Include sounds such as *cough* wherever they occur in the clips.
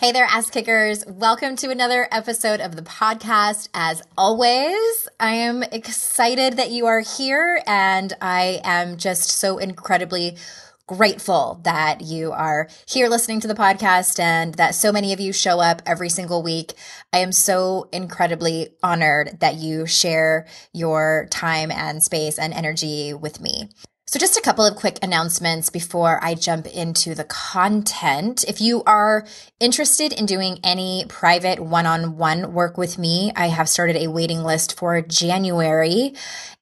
Hey there, ass kickers. Welcome to another episode of the podcast. As always, I am excited that you are here and I am just so incredibly grateful that you are here listening to the podcast and that so many of you show up every single week. I am so incredibly honored that you share your time and space and energy with me. So, just a couple of quick announcements before I jump into the content. If you are interested in doing any private one on one work with me, I have started a waiting list for January.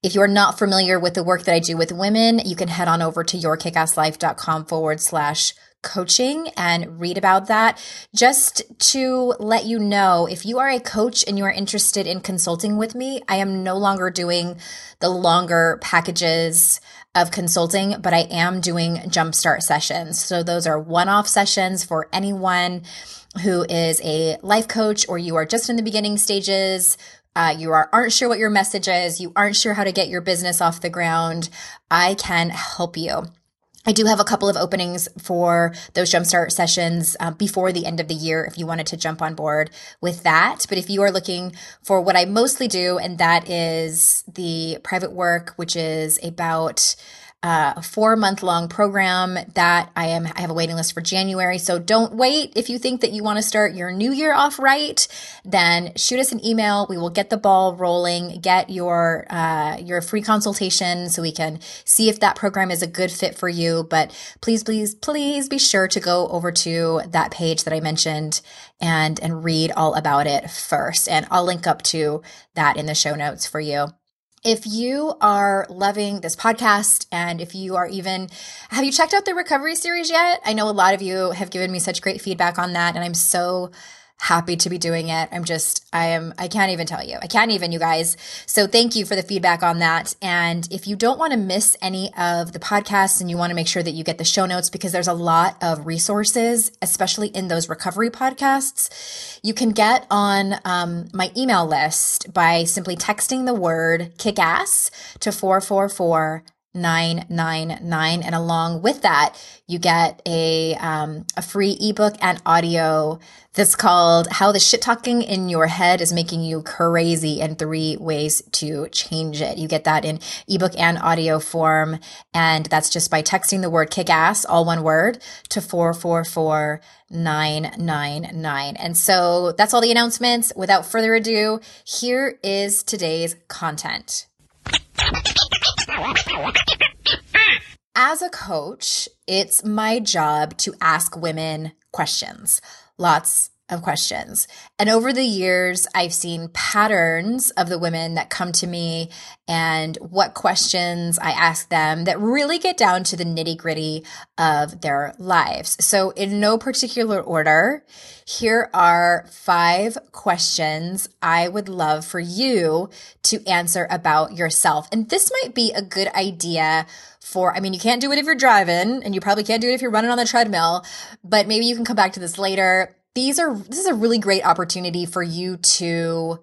If you're not familiar with the work that I do with women, you can head on over to yourkickasslife.com forward slash coaching and read about that. Just to let you know, if you are a coach and you are interested in consulting with me, I am no longer doing the longer packages of consulting, but I am doing jumpstart sessions. So those are one off sessions for anyone who is a life coach or you are just in the beginning stages. Uh, you are, aren't sure what your message is. You aren't sure how to get your business off the ground. I can help you. I do have a couple of openings for those jumpstart sessions uh, before the end of the year if you wanted to jump on board with that. But if you are looking for what I mostly do, and that is the private work, which is about a four month long program that I am, I have a waiting list for January. So don't wait. If you think that you want to start your new year off right, then shoot us an email. We will get the ball rolling, get your, uh, your free consultation so we can see if that program is a good fit for you. But please, please, please be sure to go over to that page that I mentioned and, and read all about it first. And I'll link up to that in the show notes for you. If you are loving this podcast and if you are even, have you checked out the recovery series yet? I know a lot of you have given me such great feedback on that and I'm so happy to be doing it. I'm just, I am, I can't even tell you. I can't even, you guys. So thank you for the feedback on that. And if you don't want to miss any of the podcasts and you want to make sure that you get the show notes because there's a lot of resources, especially in those recovery podcasts, you can get on um, my email list by simply texting the word kick ass to 444 999 and along with that you get a um, a free ebook and audio that's called how the shit talking in your head is making you crazy and three ways to change it. You get that in ebook and audio form. And that's just by texting the word kick ass all one word to 444 999 and so that's all the announcements. Without further ado here is today's content as a coach, it's my job to ask women questions, lots of questions. And over the years, I've seen patterns of the women that come to me and what questions I ask them that really get down to the nitty gritty of their lives. So, in no particular order, here are five questions I would love for you to answer about yourself. And this might be a good idea for, I mean, you can't do it if you're driving and you probably can't do it if you're running on the treadmill, but maybe you can come back to this later these are this is a really great opportunity for you to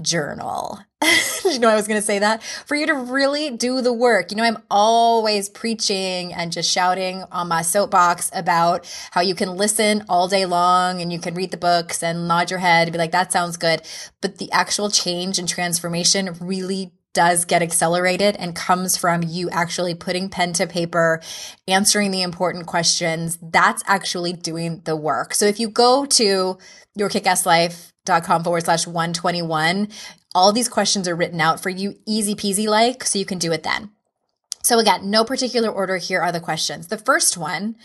journal. *laughs* you know I was going to say that? For you to really do the work. You know I'm always preaching and just shouting on my soapbox about how you can listen all day long and you can read the books and nod your head and be like that sounds good, but the actual change and transformation really does get accelerated and comes from you actually putting pen to paper, answering the important questions. That's actually doing the work. So if you go to yourkickasslife.com forward slash 121, all these questions are written out for you easy peasy like, so you can do it then. So again, no particular order. Here are the questions. The first one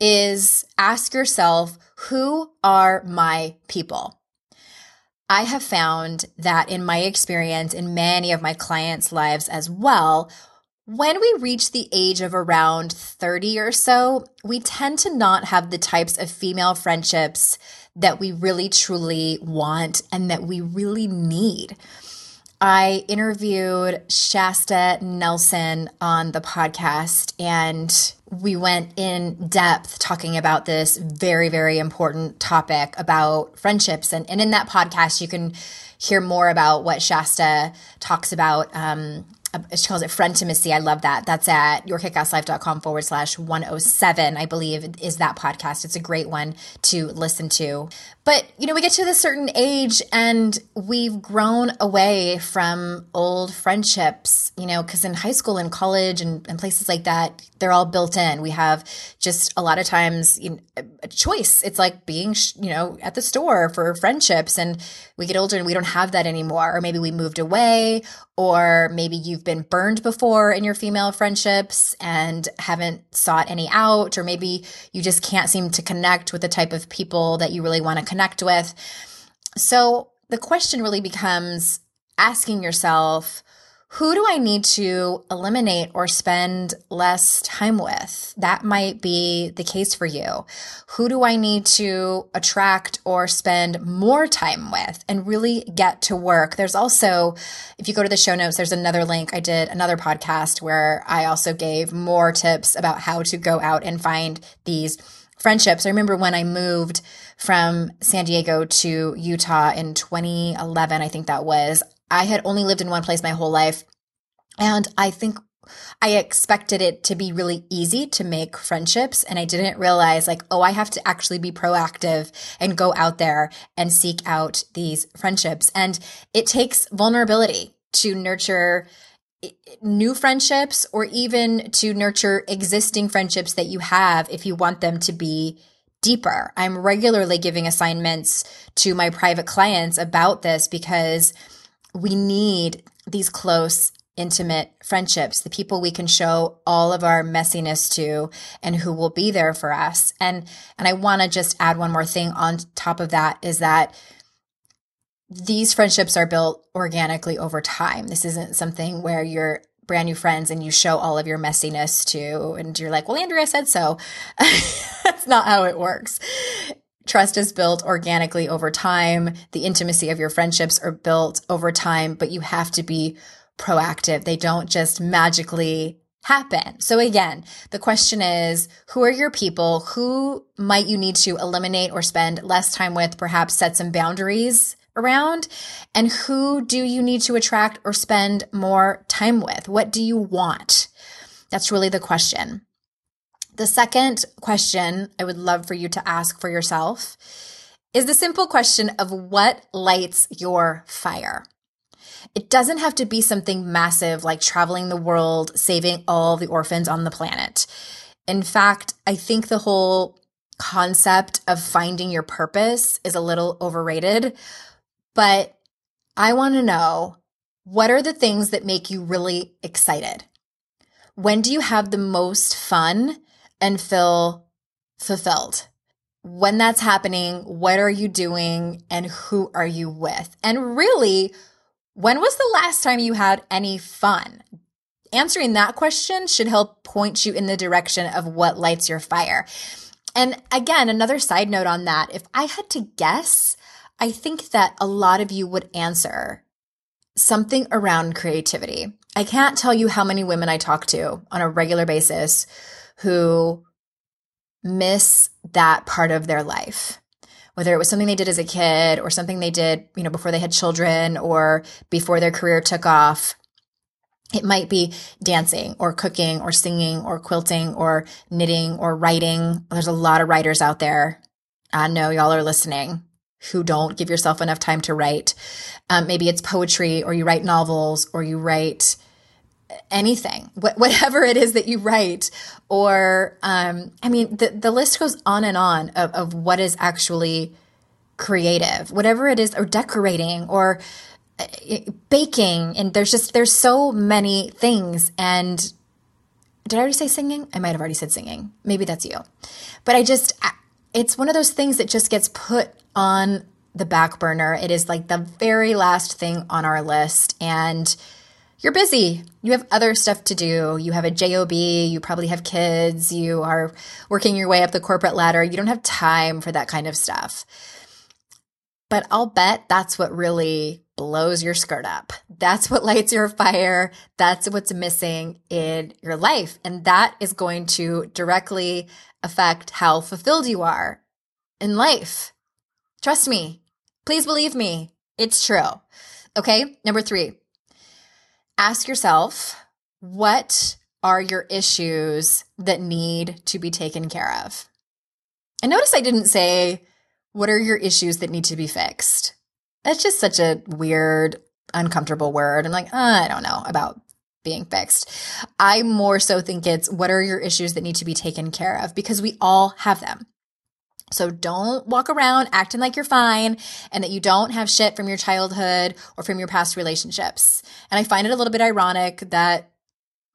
is ask yourself, who are my people? I have found that in my experience, in many of my clients' lives as well, When we reach the age of around 30 or so, we tend to not have the types of female friendships that we really truly want and that we really need. I interviewed Shasta Nelson on the podcast, and we went in depth talking about this very, very important topic about friendships. And, and in that podcast, you can hear more about what Shasta talks about um, she calls it frientimacy. I love that. That's at yourkickasslife.com forward slash 107, I believe is that podcast. It's a great one to listen to. But, you know, we get to this certain age and we've grown away from old friendships, you know, because in high school and college and, and, places like that, they're all built in. We have just a lot of times you know, a choice. It's like being, you know, at the store for friendships. And we get older and we don't have that anymore. Or maybe we moved away, or maybe you've been burned before in your female friendships and haven't sought any out. Or maybe you just can't seem to connect with the type of people that you really want to connect with. So the question really becomes asking yourself, who do I need to eliminate or spend less time with? That might be the case for you. Who do I need to attract or spend more time with and really get to work? There's also, if you go to the show notes, there's another link. I did another podcast where I also gave more tips about how to go out and find these friendships. I remember when I moved from San Diego to Utah in 2011, I think that was, I had only lived in one place my whole life. And I think I expected it to be really easy to make friendships. And I didn't realize, like, oh, I have to actually be proactive and go out there and seek out these friendships. And it takes vulnerability to nurture new friendships or even to nurture existing friendships that you have if you want them to be deeper. I'm regularly giving assignments to my private clients about this because we need these close intimate friendships, the people we can show all of our messiness to and who will be there for us. And and I want to just add one more thing on top of that is that these friendships are built organically over time. This isn't something where you're brand new friends and you show all of your messiness to and you're like, "Well, Andrea said so." *laughs* That's not how it works. Trust is built organically over time. The intimacy of your friendships are built over time, but you have to be proactive. They don't just magically happen. So again, the question is, who are your people? Who might you need to eliminate or spend less time with, perhaps set some boundaries around? And who do you need to attract or spend more time with? What do you want? That's really the question. The second question I would love for you to ask for yourself is the simple question of what lights your fire? It doesn't have to be something massive like traveling the world, saving all the orphans on the planet. In fact, I think the whole concept of finding your purpose is a little overrated. But I want to know what are the things that make you really excited? When do you have the most fun and feel fulfilled? When that's happening, what are you doing and who are you with? And really, when was the last time you had any fun? Answering that question should help point you in the direction of what lights your fire. And again, another side note on that if I had to guess, I think that a lot of you would answer something around creativity. I can't tell you how many women I talk to on a regular basis who miss that part of their life whether it was something they did as a kid or something they did, you know, before they had children or before their career took off. It might be dancing or cooking or singing or quilting or knitting or writing. There's a lot of writers out there. I know y'all are listening who don't give yourself enough time to write. Um, maybe it's poetry or you write novels or you write anything, wh- whatever it is that you write, or um, I mean, the the list goes on and on of, of what is actually creative, whatever it is, or decorating, or uh, baking, and there's just there's so many things. And did I already say singing? I might have already said singing. Maybe that's you, but I just it's one of those things that just gets put on the back burner. It is like the very last thing on our list, and you're busy. You have other stuff to do. You have a job. You probably have kids. You are working your way up the corporate ladder. You don't have time for that kind of stuff. But I'll bet that's what really blows your skirt up. That's what lights your fire. That's what's missing in your life. And that is going to directly affect how fulfilled you are in life. Trust me. Please believe me. It's true. Okay. Number three, ask yourself what are your issues that need to be taken care of? And notice I didn't say, what are your issues that need to be fixed? That's just such a weird, uncomfortable word. I'm like, uh, I don't know about being fixed. I more so think it's what are your issues that need to be taken care of because we all have them. So don't walk around acting like you're fine and that you don't have shit from your childhood or from your past relationships. And I find it a little bit ironic that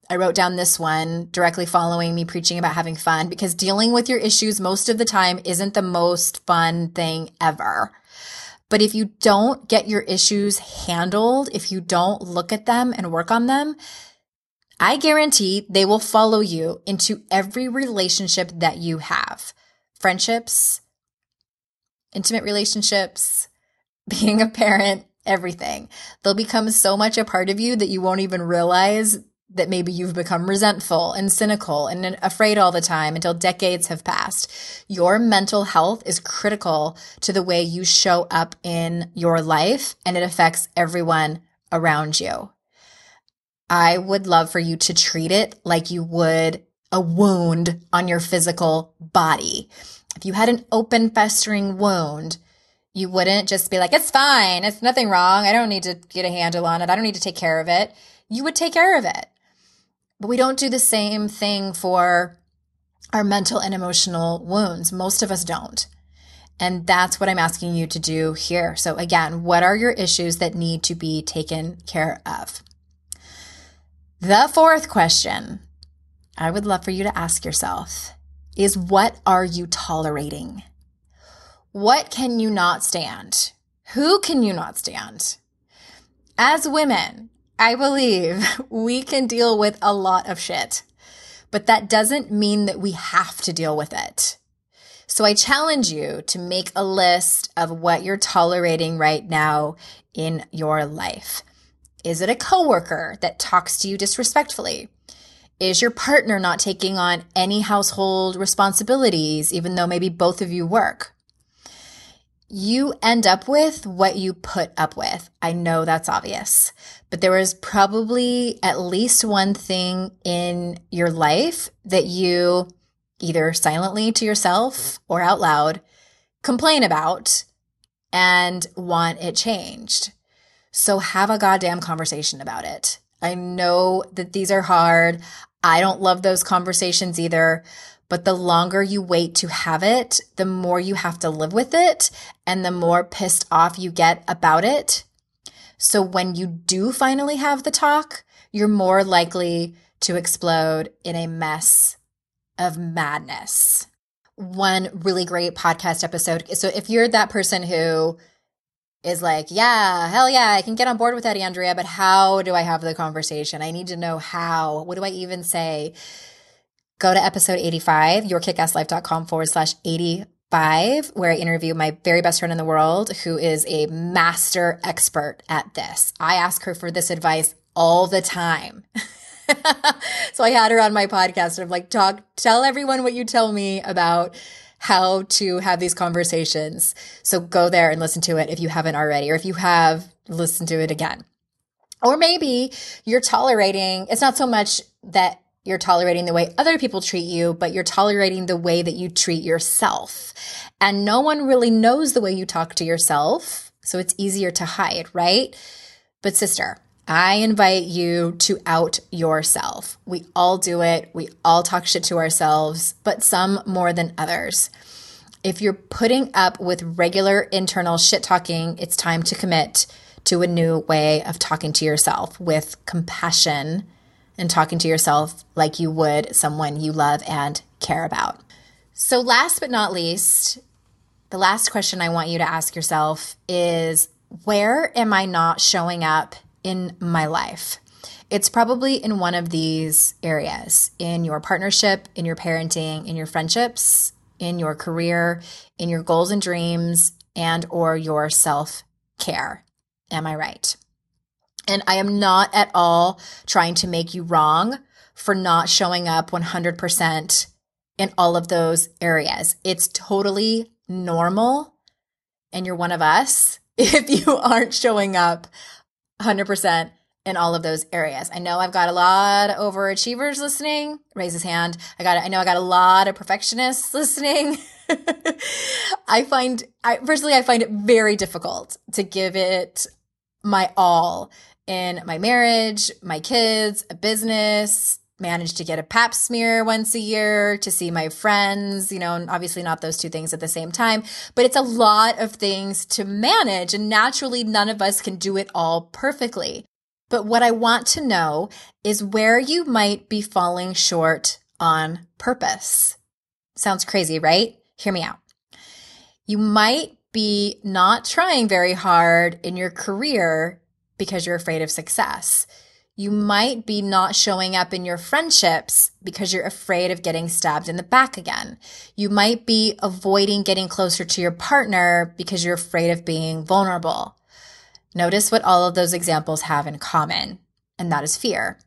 I wrote down this one directly following me preaching about having fun because dealing with your issues most of the time isn't the most fun thing ever. But if you don't get your issues handled, if you don't look at them and work on them, I guarantee they will follow you into every relationship that you have friendships, intimate relationships, *laughs* being a parent, everything. They'll become so much a part of you that you won't even realize that maybe you've become resentful and cynical and afraid all the time until decades have passed. Your mental health is critical to the way you show up in your life and it affects everyone around you. I would love for you to treat it like you would a wound on your physical body. If you had an open festering wound, you wouldn't just be like, it's fine. It's nothing wrong. I don't need to get a handle on it. I don't need to take care of it. You would take care of it. But we don't do the same thing for our mental and emotional wounds. Most of us don't. And that's what I'm asking you to do here. So, again, what are your issues that need to be taken care of? The fourth question I would love for you to ask yourself is what are you tolerating? What can you not stand? Who can you not stand? As women, I believe *laughs* we can deal with a lot of shit, but that doesn't mean that we have to deal with it. So I challenge you to make a list of what you're tolerating right now in your life. Is it a coworker that talks to you disrespectfully? Is your partner not taking on any household responsibilities, even though maybe both of you work? you end up with what you put up with. I know that's obvious, but there was probably at least one thing in your life that you either silently to yourself or out loud complain about and want it changed. So have a goddamn conversation about it. I know that these are hard. I don't love those conversations either, but the longer you wait to have it, the more you have to live with it and the more pissed off you get about it. So when you do finally have the talk, you're more likely to explode in a mess of madness. One really great podcast episode. So if you're that person who is like, yeah, hell yeah, I can get on board with that, Andrea, but how do I have the conversation? I need to know how. What do I even say? go to episode 85, yourkickasslife.com forward slash 85, where I interview my very best friend in the world, who is a master expert at this. I ask her for this advice all the time. *laughs* so I had her on my podcast and I'm like, talk, tell everyone what you tell me about how to have these conversations. So go there and listen to it if you haven't already, or if you have, listen to it again. Or maybe you're tolerating, it's not so much that you're tolerating the way other people treat you, but you're tolerating the way that you treat yourself. And no one really knows the way you talk to yourself. So it's easier to hide, right? But sister, I invite you to out yourself. We all do it. We all talk shit to ourselves, but some more than others. If you're putting up with regular internal shit talking, it's time to commit to a new way of talking to yourself with compassion and talking to yourself like you would someone you love and care about. So, last but not least, the last question I want you to ask yourself is where am I not showing up in my life? it's probably in one of these areas in your partnership, in your parenting, in your friendships, in your career, in your goals and dreams, and or your self-care. Am I right? And I am not at all trying to make you wrong for not showing up 100% in all of those areas. It's totally normal and you're one of us *laughs* if you aren't showing up 100% in all of those areas. I know I've got a lot of overachievers listening. Raise his hand. I got I know I got a lot of perfectionists listening. *laughs* I find I personally I find it very difficult to give it my all in my marriage, my kids, a business, manage to get a pap smear once a year to see my friends, you know, obviously not those two things at the same time, but it's a lot of things to manage. And naturally, none of us can do it all perfectly. But what I want to know is where you might be falling short on purpose. Sounds crazy, right? Hear me out. You might be not trying very hard in your career because you're afraid of success you might be not showing up in your friendships because you're afraid of getting stabbed in the back again. You might be avoiding getting closer to your partner because you're afraid of being vulnerable. Notice what all of those examples have in common, and that is fear.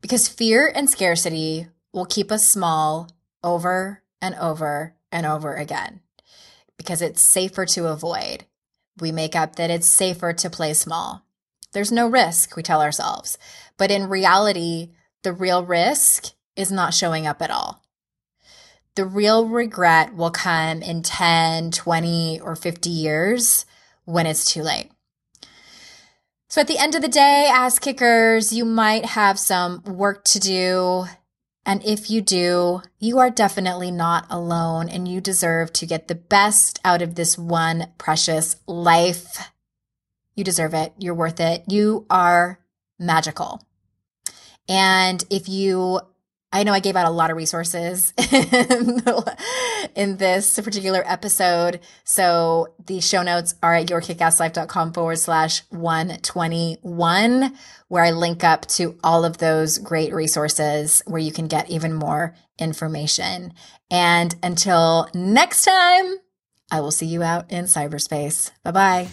Because fear and scarcity will keep us small over and over and over again because it's safer to avoid. We make up that it's safer to play small. There's no risk, we tell ourselves. But in reality, the real risk is not showing up at all. The real regret will come in 10, 20, or 50 years when it's too late. So at the end of the day, as kickers, you might have some work to do. And if you do, you are definitely not alone and you deserve to get the best out of this one precious life. You deserve it. You're worth it. You are magical. And if you, I know I gave out a lot of resources *laughs* in, this particular episode. So the show notes are at yourkickasslife.com forward slash 121, where I link up to all of those great resources where you can get even more information. And until next time, I will see you out in cyberspace. Bye bye.